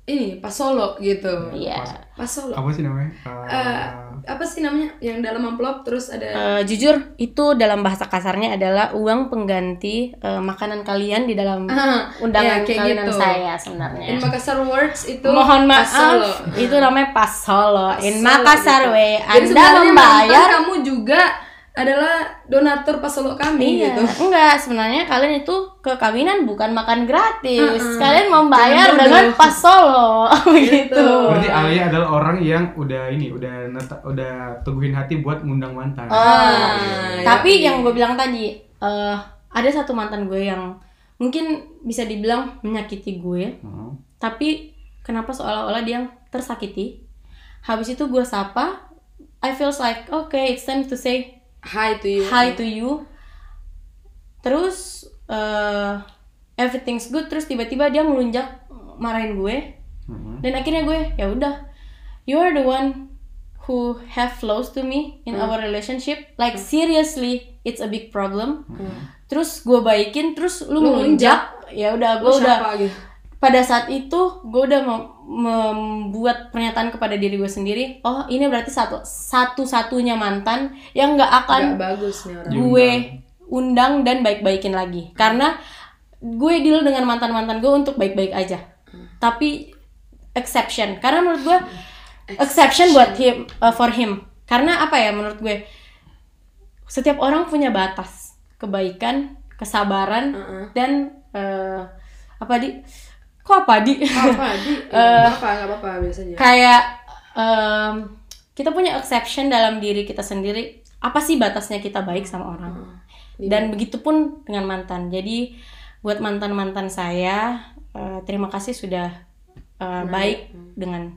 ini pas solo gitu. Iya. Pas solo. Apa sih namanya? Uh, Eh, apa sih namanya yang dalam amplop terus ada Eh, jujur itu dalam bahasa kasarnya adalah uang pengganti eh, makanan kalian di dalam Ah, undangan iya, kayak kawinan gitu. saya sebenarnya. in Makassar Words itu Mohon maaf, solo. itu namanya pas solo. Pas In Makassar gitu. Jadi Anda membayar kamu juga adalah donatur solo kami Iya, gitu. enggak sebenarnya kalian itu ke kawinan bukan makan gratis. Mm-mm. Kalian membayar Jangan dengan pas solo gitu. Berarti Alia adalah orang yang udah ini, udah neta- udah teguhin hati buat ngundang mantan. Ah, iya, tapi iya. yang gue bilang tadi eh, ada satu mantan gue yang mungkin bisa dibilang menyakiti gue Hmm. tapi kenapa seolah-olah dia yang tersakiti habis itu gue sapa I feels like okay it's time to say Hi to you. hi to you. Terus eh, everything's good. Terus tiba-tiba dia melunjak marahin gue. Hmm. dan akhirnya gue ya udah. You are the one who have flaws to me in our relationship. Like seriously it's a big problem. Terus gue baikin terus lu, Lu melunjak ya udah gue udah. siapa gitu? Pada saat itu gue udah mem- membuat pernyataan kepada diri gue sendiri oh ini berarti satu satu satunya mantan yang nggak akan Gak bagus nih orang. gue undang dan baik-baikin lagi. Karena gue deal dengan mantan mantan gue untuk baik-baik aja. Tapi exception. Karena menurut gue exception. buat him uh, for him. Karena apa ya menurut gue setiap orang punya batas kebaikan kesabaran Heeh. dan eh, apa di kok apa di? Apa di? Eh, Gak apa apa biasanya. kayak em, kita punya exception dalam diri kita sendiri. Apa sih batasnya kita baik sama orang? Dan begitupun dengan mantan. Jadi buat mantan mantan saya eh, terima kasih sudah eh, baik dengan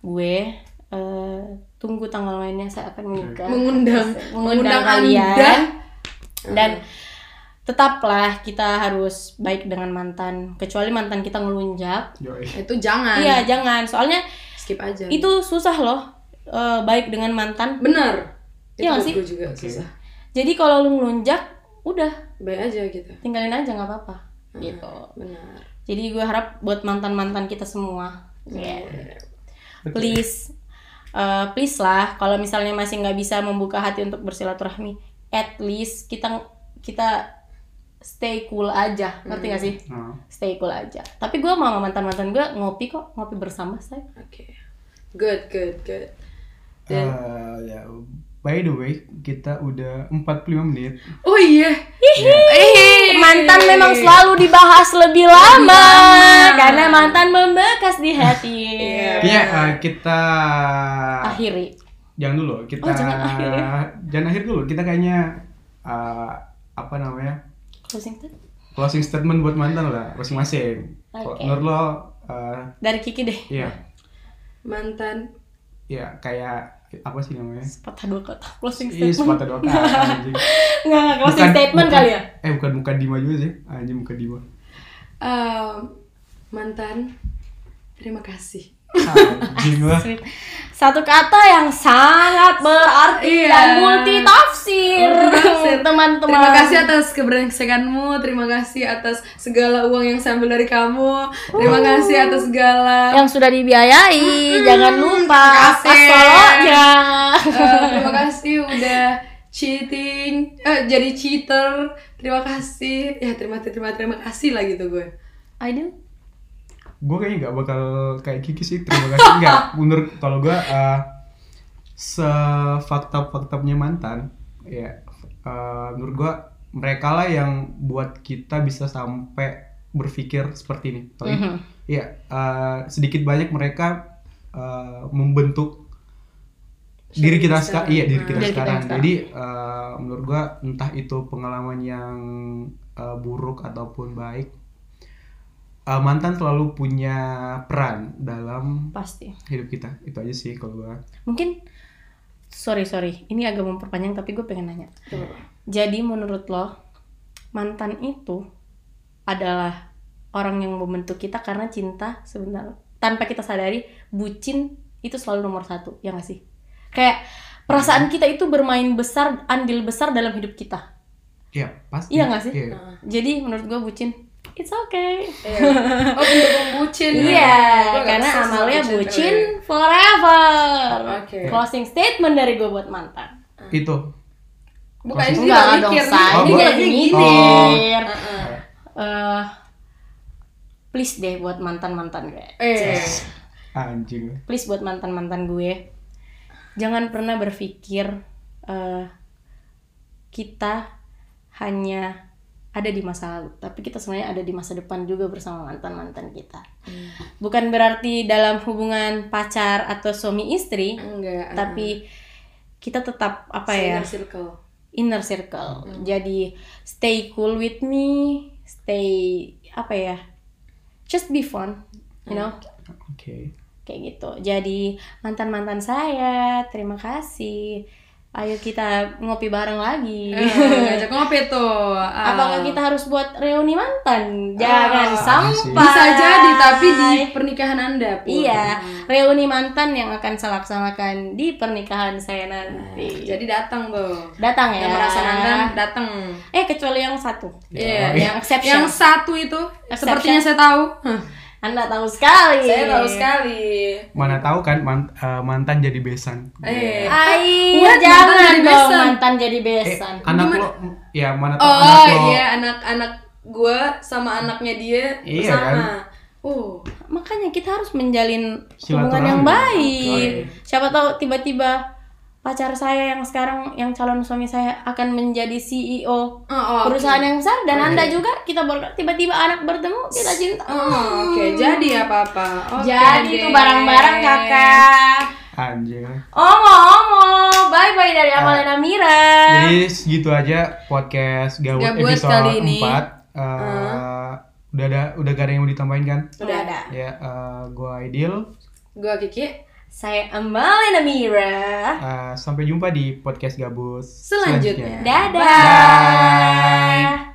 gue. Eh, tunggu tanggal mainnya saya akan menikah Mengundang mengundang mengundang kalian. Anda. dan tetaplah kita harus baik dengan mantan kecuali mantan kita ngelunjak Yoi. Itu jangan. iya jangan soalnya Skip aja. itu susah loh eh, baik dengan mantan bener. Iya sih? gue juga susah. jadi kalau lu ngelunjak udah Baik aja gitu. tinggalin aja nggak apa-apa gitu Benar. jadi gue harap buat mantan mantan kita semua Yeah. Please, eh, please lah. Kalau misalnya masih nggak bisa membuka hati untuk bersilaturahmi, at least kita kita stay cool aja, ngerti gak sih? Nah, Stay cool aja. Tapi gue sama mantan mantan gue ngopi kok, ngopi bersama saya. Oke. Good, good, good. eh, ya, by the way, kita udah 45 menit. Oh iya. Mantan memang selalu dibahas lebih lama, karena mantan membekas di hati. Kayaknya eh, kita Akhiri. jangan dulu, kita Oh, jangan akhir ya. jangan akhir dulu. Kita kayaknya eh, apa namanya? Closing statement. closing statement buat mantan lah masing-masing. Oke. Menurut lo eh, Dari Kiki deh. iya, Mantan. ya kayak apa sih namanya? Sepatah dua kata closing Ih, statement. sepatah dua kata anjing. Nggak, nggak, closing Bukan- statement bukan- kali ya? Eh bukan bukan Dima juga sih. Anjing bukan Dima. Em, mantan. Terima kasih. Anjing lah. Sweet. Satu kata yang sangat berarti Iya. dan multi tafsir, teman-teman. Terima kasih atas keberengsekanmu, terima kasih atas segala uang yang saya ambil dari kamu, terima kasih atas segala yang sudah dibiayai. Jangan lupa terima kasih. pas solonya. Eh, terima kasih udah cheating, eh, jadi cheater. Terima kasih, ya terima terima terima kasih lah gitu gue. Aidil, gue kayaknya nggak bakal kayak Kiki sih terima kasih. Nggak menurut kalau gue uh, sefakta faktanya mantan ya uh, menurut gue mereka lah yang buat kita bisa sampai berpikir seperti ini. Tapi, Mhm. ya uh, sedikit banyak mereka uh, membentuk diri kita sekarang iya diri kita Diri kita sekarang. jadi uh, menurut gua entah itu pengalaman yang uh, buruk ataupun baik uh, mantan selalu punya peran dalam pasti. hidup kita. Itu aja sih kalau gua. Mungkin sorry sorry, ini agak memperpanjang tapi gue pengen nanya. Jadi menurut lo mantan itu adalah orang yang membentuk kita karena cinta sebentar tanpa kita sadari bucin itu selalu nomor satu ya nggak sih? Kayak perasaan kita itu bermain besar andil besar dalam hidup kita. Ya pasti. Iya nggak sih? Iya. jadi menurut gue bucin it's okay Iya. Oh, bentuk membucin. Iya, nggak karena Amalia bucin, bucin kali. forever. Oke. Closing statement dari gue buat mantan. itu Bukan ini Enggak nggak dong, mikir. Oh, Ini gini. mikir. Heeh. Eh, please deh buat mantan-mantan gue. Eh. anjing Please buat mantan-mantan gue. Jangan pernah berpikir eh, kita hanya ada di masa lalu, tapi kita sebenarnya ada di masa depan juga bersama mantan-mantan kita. Bukan berarti dalam hubungan pacar atau suami istri, Enggak. tapi kita tetap apa ya Inner circle. inner circle. Jadi stay cool with me stay apa ya just be fun you know? Oke kayak gitu. Jadi mantan mantan saya terima kasih ayo kita ngopi bareng lagi Eh, ngajak ngopi tuh. Ah. apakah kita harus buat reuni mantan jangan Ah, sampai bisa jadi tapi di pernikahan Anda pun. iya reuni mantan yang akan saya laksanakan di pernikahan saya nanti Jadi datang tuh. datang ya Yang merasa mantan datang. eh kecuali yang satu Iya, yang exception. Yang satu itu Exception. sepertinya saya tahu. Hah, anda tahu sekali Saya tahu sekali. mana tahu kan man- uh, mantan jadi besan Eh. Air, What? jangan Mantan jadi dong besan. mantan jadi eh, besan. anak lo ya mana tahu Oh anak lo iya anak-anak gua sama anaknya dia Iya, sama. kan? Oh. Makanya kita harus menjalin hubungan yang baik. Oke. Siapa tahu tiba-tiba pacar saya yang sekarang yang calon suami saya akan menjadi CEO Oh, oh, perusahaan yang besar dan Anda juga kita ber- tiba-tiba anak bertemu kita cinta. Oh, oke. Jadi apa-apa. Oke Jadi itu deh. barang-barang kakak. anjing Omong-omong, bye-bye dari Amalena Mira. Jadi segitu aja podcast Gabut, Gabut episode kali ini. 4 Eh, Udah ada udah gak ada yang mau ditambahin kan? Udah ada. Ya, eh, gua Aidil. Gua Kiki. Saya Amal Amira. Uh, sampai jumpa di podcast Gabus selanjutnya. selanjutnya. Dadah. Bye. Bye.